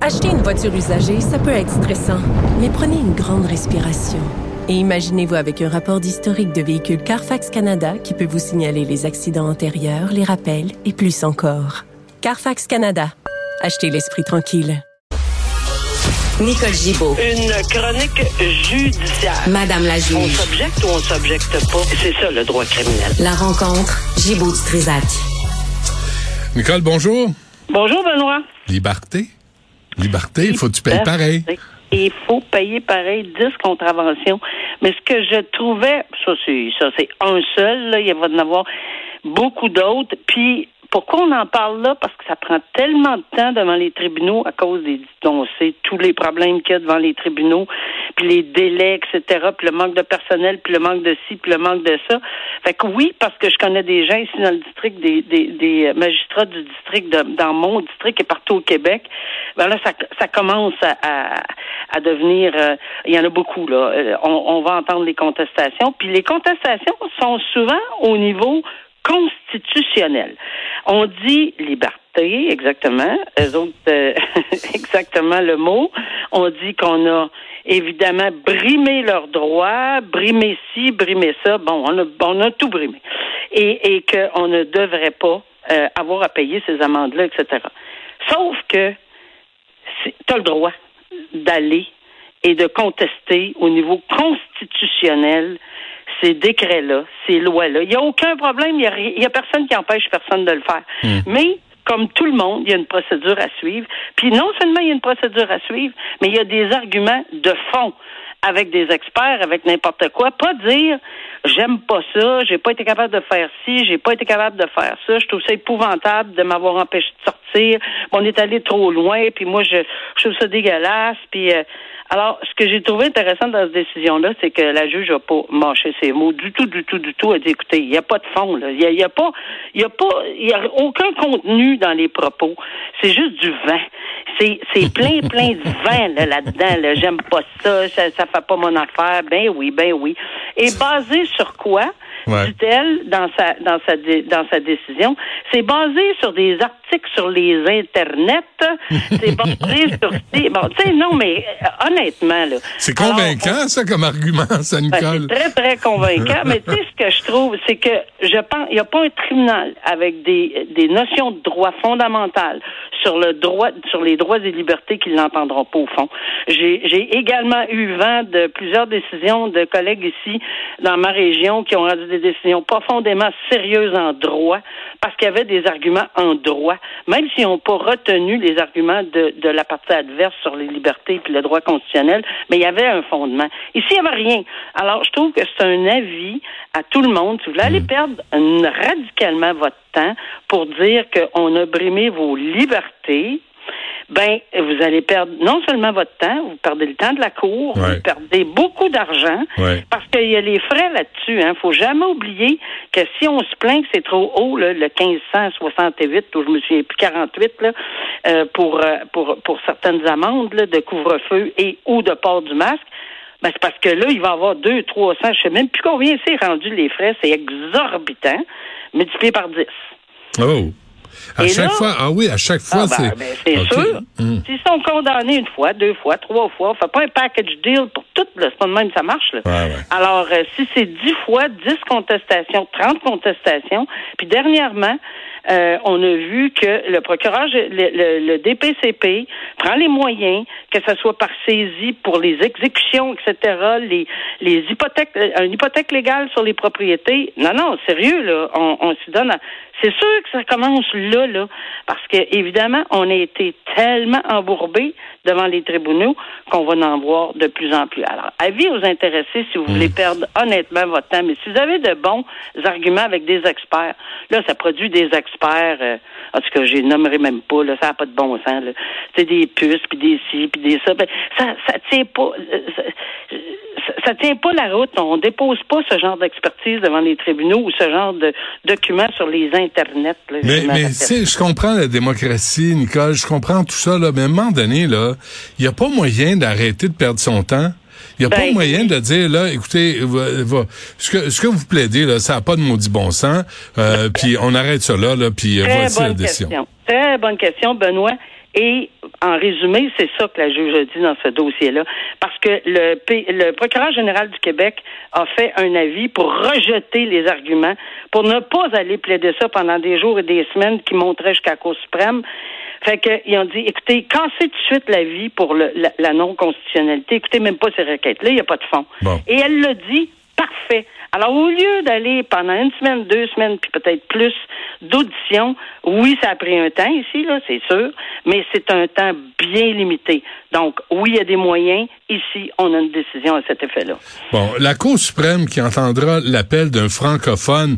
Acheter une voiture usagée, ça peut être stressant, mais prenez une grande respiration. Et imaginez-vous avec un rapport d'historique de véhicule Carfax Canada qui peut vous signaler les accidents antérieurs, les rappels et plus encore. Carfax Canada. Achetez l'esprit tranquille. Nicole Gibaud. Une chronique judiciaire. Madame la On juge. s'objecte ou on s'objecte pas. C'est ça le droit criminel. La rencontre. Gibaud du Trisac. Nicole, bonjour. Bonjour Benoît. Liberté. Liberté, il faut que tu payes pareil. Il faut payer pareil 10 contraventions. Mais ce que je trouvais, ça c'est ça c'est un seul, là, il va y en avoir beaucoup d'autres. Puis pourquoi on en parle là? Parce que ça prend tellement de temps devant les tribunaux à cause des, on sait, tous les problèmes qu'il y a devant les tribunaux, puis les délais, etc., puis le manque de personnel, puis le manque de ci, puis le manque de ça. Fait que oui, parce que je connais des gens ici dans le district, des, des, des magistrats du district, de- dans mon district et partout au Québec, ben là, ça, ça commence à, à, à devenir, euh, il y en a beaucoup, là. Euh, On, on va entendre les contestations, puis les contestations sont souvent au niveau constitutionnel. On dit liberté, exactement. Eux autres, euh, exactement le mot. On dit qu'on a évidemment brimé leurs droits, brimé ci, brimé ça. Bon, on a, on a tout brimé. Et, et qu'on ne devrait pas euh, avoir à payer ces amendes-là, etc. Sauf que tu as le droit d'aller et de contester au niveau constitutionnel ces décrets-là, ces lois-là. Il n'y a aucun problème, il n'y a, personne qui empêche personne de le faire. Mais, comme tout le monde, il y a une procédure à suivre. Puis non seulement il y a une procédure à suivre, mais il y a des arguments de fond avec des experts, avec n'importe quoi. Pas dire j'aime pas ça, j'ai pas été capable de faire ci, j'ai pas été capable de faire ça, je trouve ça épouvantable de m'avoir empêché de sortir, on est allé trop loin, puis moi je, je trouve ça dégueulasse, puis euh, alors ce que j'ai trouvé intéressant dans cette décision-là, c'est que la juge a pas mâché ses mots du tout, du tout, du tout. Elle dit écoutez, il n'y a pas de fond, là. Il y y a pas, y a pas, y a aucun contenu dans les propos. C'est juste du vent. C'est, c'est plein, plein de vent là, là-dedans. Là. J'aime pas ça, ça, ça fait pas mon affaire. Ben oui, ben oui. Et basé sur quoi? Ouais. dit-elle dans sa dans sa dans sa décision, c'est basé sur des articles sur les internets, c'est basé sur bon, tu sais non mais euh, honnêtement là. C'est Alors, convaincant, ça, comme argument, ça, ben, Nicole. c'est très, très convaincant. mais tu sais, ce que je trouve, c'est que je pense, il n'y a pas un tribunal avec des, des notions de droit fondamentales sur le droit, sur les droits et libertés qui ne l'entendront pas au fond. J'ai j'ai également eu vent de plusieurs décisions de collègues ici dans ma région qui ont rendu des décisions profondément sérieuses en droit parce qu'il y avait des arguments en droit, même s'ils n'ont pas retenu les arguments de, de la partie adverse sur les libertés puis le droit constitutionnel, mais il y avait un fondement. Ici, il n'y avait rien. Alors, je trouve que c'est un avis à tout le monde. Si vous voulez aller perdre une- radicalement votre temps pour dire qu'on a brimé vos libertés, ben, vous allez perdre non seulement votre temps, vous perdez le temps de la cour, Ouais. vous perdez beaucoup d'argent, Ouais. parce qu'il y a les frais là-dessus. Hein. faut jamais oublier que si on se plaint que c'est trop haut, là, le 1568, ou je me souviens plus 48, là, euh, pour, euh, pour, pour certaines amendes là, de couvre-feu et ou de port du masque, ben, c'est parce que là, il va y avoir 200, 300, je sais même plus combien c'est rendu les frais, c'est exorbitant, multiplié par 10. Oh. À Et chaque là- fois, ah oui, à chaque fois, Ah, ben, c'est. ben, c'est sûr. Hum. S'ils sont condamnés une fois, deux fois, trois fois, on fait pas un package deal pour tout. C'est pas de même que ça marche, là. Ouais, ouais. Alors, euh, si c'est dix fois, dix contestations, trente contestations, puis dernièrement, euh, on a vu que le procureur, le, le- le DPCP prend les moyens, que ce soit par saisie pour les exécutions, etc., les, les hypothèques, euh, une hypothèque légale sur les propriétés. Non, non, sérieux, là, on, on s'y donne à... C'est sûr que ça commence là, là, parce que évidemment, on a été tellement embourbés devant les tribunaux qu'on va en voir de plus en plus. Alors, avis aux intéressés si vous voulez Hmm. perdre honnêtement votre temps, mais si vous avez de bons arguments avec des experts, là, ça produit des experts, euh, en tout cas, je les nommerai même pas, là, ça n'a pas de bon sens, là. C'est des puces, puis des ci, puis des ça. Ben, ça, ça tient pas, euh, ça, ça- ça tient pas la route. On dépose pas ce genre d'expertise devant les tribunaux ou ce genre de documents sur les internets. là, Mais, mais sais, je comprends la démocratie, Nicole, je comprends tout ça, là, mais à un moment donné, là, il n'y a pas moyen d'arrêter de perdre son temps. Il n'y a pas Ben, moyen de dire, là, écoutez, va- va- ce, que, ce que vous plaidez, là, ça n'a pas de maudit bon sens, euh, puis on arrête ça là, là puis euh, voici la décision. question. Très bonne question, Benoît. Et en résumé, c'est ça que la juge a dit dans ce dossier-là. Parce que le, P- le procureur général du Québec a fait un avis pour rejeter les arguments, pour ne pas aller plaider ça pendant des jours et des semaines qui montraient jusqu'à la Cour suprême. Fait qu'ils ont dit, écoutez, cassez tout de suite l'avis pour le- la, la non-constitutionnalité. Écoutez même pas ces requêtes-là, il n'y a pas de fond. Bon. Et elle l'a dit, parfait. Alors, au lieu d'aller pendant une semaine, deux semaines, puis peut-être plus d'audition, oui, ça a pris un temps ici, là, c'est sûr, mais c'est un temps bien limité. Donc, oui, il y a des moyens. Ici, on a une décision à cet effet-là. Bon, la Cour suprême qui entendra l'appel d'un francophone,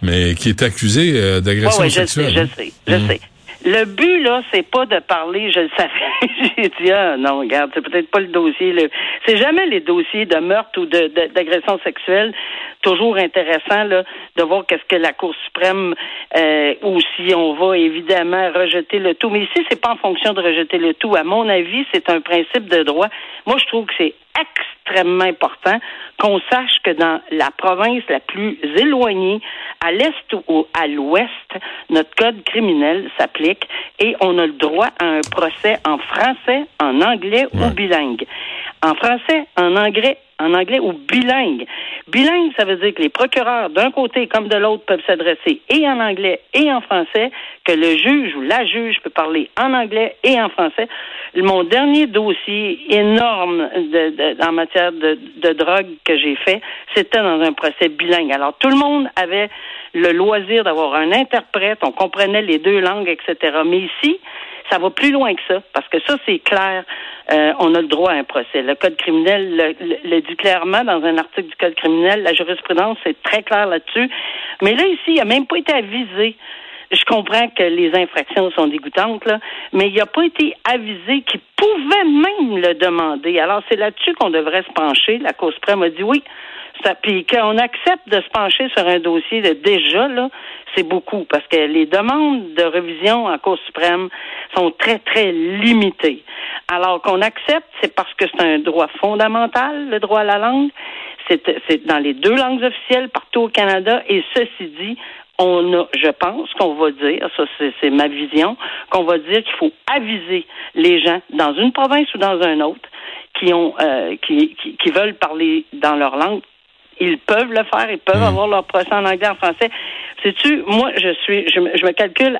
mais qui est accusé euh, d'agression Ouais, ouais, je sexuelle. sais, je hein? sais, je sais. Le but, là, c'est pas de parler, je le savais. J'ai dit, ah, non, regarde, c'est peut-être pas le dossier. Le... C'est jamais les dossiers de meurtre ou d'agression sexuelle. Toujours intéressant, là, de voir qu'est-ce que la Cour suprême, euh, ou si on va évidemment rejeter le tout. Mais ici, c'est pas en fonction de rejeter le tout. À mon avis, c'est un principe de droit. Moi, je trouve que c'est extrêmement important qu'on sache que dans la province la plus éloignée, à l'est ou à l'ouest, notre code criminel s'applique et on a le droit à un procès en français, en anglais ou bilingue. En français, en anglais, en anglais ou bilingue. Bilingue, ça veut dire que les procureurs, d'un côté comme de l'autre, peuvent s'adresser et en anglais et en français, que le juge ou la juge peut parler en anglais et en français. Mon dernier dossier énorme de, de- en matière de, de drogue que j'ai fait, c'était dans un procès bilingue. Alors, tout le monde avait le loisir d'avoir un interprète, on comprenait les deux langues, etc. Mais ici, ça va plus loin que ça, parce que ça, c'est clair. Euh, on a le droit à un procès. Le Code criminel le, dit clairement dans un article du Code criminel. La jurisprudence, c'est très clair là-dessus. Mais là, ici, il n'a même pas été avisé. Je comprends que les infractions sont dégoûtantes, là, mais il n'a pas été avisé qu'il pouvait même le demander. Alors, c'est là-dessus qu'on devrait se pencher. La Cour suprême a dit oui. Ça, puis qu'on accepte de se pencher sur un dossier de déjà, là, c'est beaucoup, parce que les demandes de révision en Cour suprême sont très, très limitées. Alors qu'on accepte, c'est parce que c'est un droit fondamental, le droit à la langue. C'est c'est dans les deux langues officielles partout au Canada. Et ceci dit, on a, je pense qu'on va dire, ça c'est c'est ma vision, qu'on va dire qu'il faut aviser les gens dans une province ou dans un autre qui ont euh, qui, qui, qui veulent parler dans leur langue ils peuvent le faire, ils peuvent avoir leur procès en anglais, en français. Sais-tu, moi, je suis, je me, je me calcule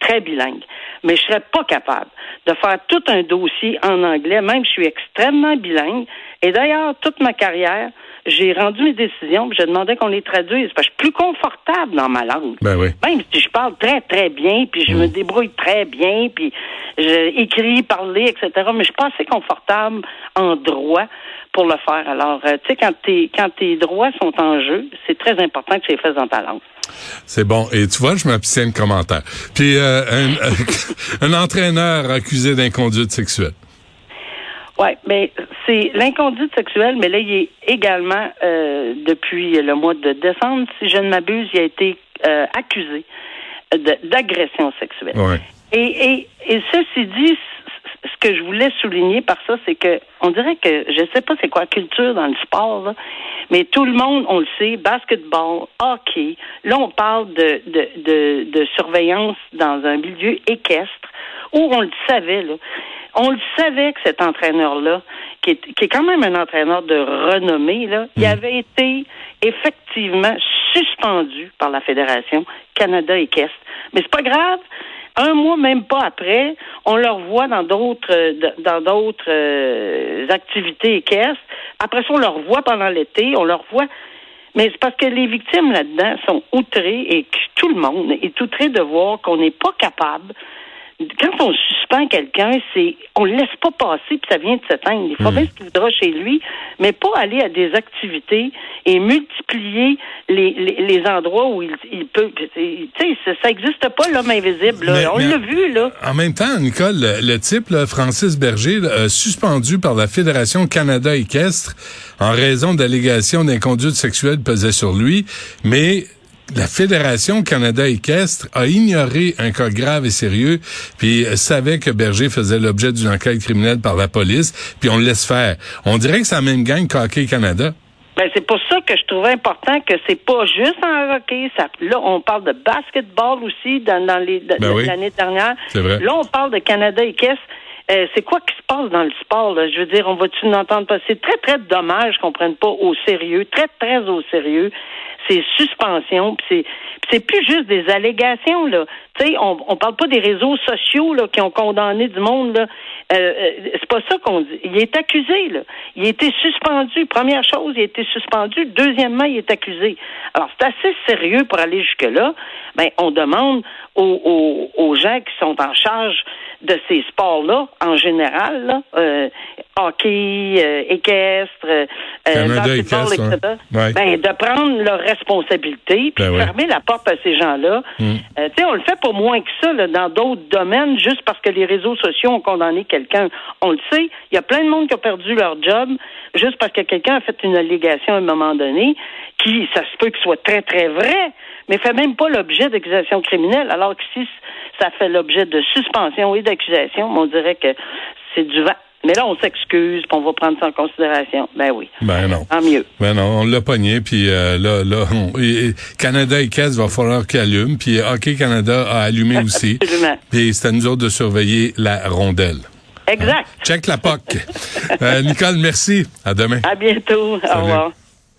très bilingue, mais je serais pas capable de faire tout un dossier en anglais, même je suis extrêmement bilingue. Et d'ailleurs, toute ma carrière, j'ai rendu mes décisions, puis je demandais qu'on les traduise, parce que je suis plus confortable dans ma langue. Ben oui. Même si je parle très, très bien, puis je me débrouille très bien, puis je écris, parler, etc., mais je suis pas assez confortable en droit pour le faire. Alors, euh, tu sais, quand, tes quand tes droits sont en jeu, c'est très important que tu les fasses dans ta langue. C'est bon. Et tu vois, je m'abstiens de commentaire. Puis euh, un, un entraîneur accusé d'inconduite sexuelle. Oui, mais c'est l'inconduite sexuelle, mais là, il est également, euh, depuis le mois de décembre, si je ne m'abuse, il a été euh, accusé d'agression sexuelle. Ouais. Et, et, et ceci dit, ce que je voulais souligner par ça, c'est que on dirait que je sais pas c'est quoi culture dans le sport, là, mais tout le monde, on le sait, basketball, hockey. Là, on parle de, de, de, de surveillance dans un milieu équestre où on le savait, là. On le savait que cet entraîneur-là, qui est, qui est quand même un entraîneur de renommée, là, il avait été effectivement suspendu par la Fédération Canada équestre. Mais c'est pas grave. Un mois, même pas après, on le revoit dans d'autres euh, dans d'autres euh, activités équestres. Après ça, on le revoit pendant l'été, on le revoit. Mais c'est parce que les victimes là-dedans sont outrées et que tout le monde est outré de voir qu'on n'est pas capable quand on suspend quelqu'un, c'est on le laisse pas passer puis ça vient de s'éteindre. Il faut Hmm. bien ce qu'il voudra chez lui, mais pas aller à des activités et multiplier les, les, les endroits où il, il peut. Tu sais, ça, ça existe pas l'homme invisible. là. Mais- on l'a vu là. En même temps, Nicole, le, le type, là, Francis Berger, là, suspendu par la Fédération Canada équestre en raison d'allégations d'inconduite sexuelle pesait sur lui, mais la Fédération Canada équestre a ignoré un cas grave et sérieux, puis savait que Berger faisait l'objet d'une enquête criminelle par la police, puis on le laisse faire. On dirait que c'est la même gang qu'Hockey Canada. Ben, c'est pour ça que je trouvais important que c'est pas juste en hockey. Ça, là, on parle de basketball aussi dans, dans les de- Ben oui. l'année dernière. C'est vrai. Là, on parle de Canada et Caisse. Euh, c'est quoi qui se passe dans le sport? Là? Je veux dire, on va-tu n'entendre pas? C'est très, très dommage qu'on prenne pas au sérieux, très, très au sérieux, ces suspensions. Puis c'est, plus juste des allégations. Là. Tu sais, on, on parle pas des réseaux sociaux là, qui ont condamné du monde. Là. Euh, euh, c'est pas ça qu'on dit. Il est accusé. Là. Il a été suspendu. Première chose, il a été suspendu. Deuxièmement, il est accusé. Alors, c'est assez sérieux pour aller jusque-là. Ben, on demande aux, aux, aux gens qui sont en charge de ces sports-là, en général, là, euh, hockey, euh, équestre, euh, basketball, équestre, etc., ouais. ben, de prendre leurs responsabilités puis Ben ouais. fermer la porte à ces gens-là. Mm. Euh, tu sais, on le fait pas moins que ça là, dans d'autres domaines, juste parce que les réseaux sociaux ont condamné quelqu'un. On le sait, il y a plein de monde qui a perdu leur job juste parce que quelqu'un a fait une allégation à un moment donné, qui, ça se peut qu'il soit très, très vrai, mais fait même pas l'objet d'accusations criminelles, alors que si ça fait l'objet de suspension et d'accusation, on dirait que c'est du vent. Mais là, on s'excuse, puis on va prendre ça en considération. Ben oui. Ben non. Tant mieux. Ben non, on l'a pogné, puis euh, là, là, on- et- Canada et Caisse va falloir qu'il allume, puis Hockey Canada a allumé aussi. Absolument. Puis c'est à nous autres de surveiller la rondelle. Exact. Check la POC. Euh, Nicole, merci. À demain. À bientôt. Au revoir.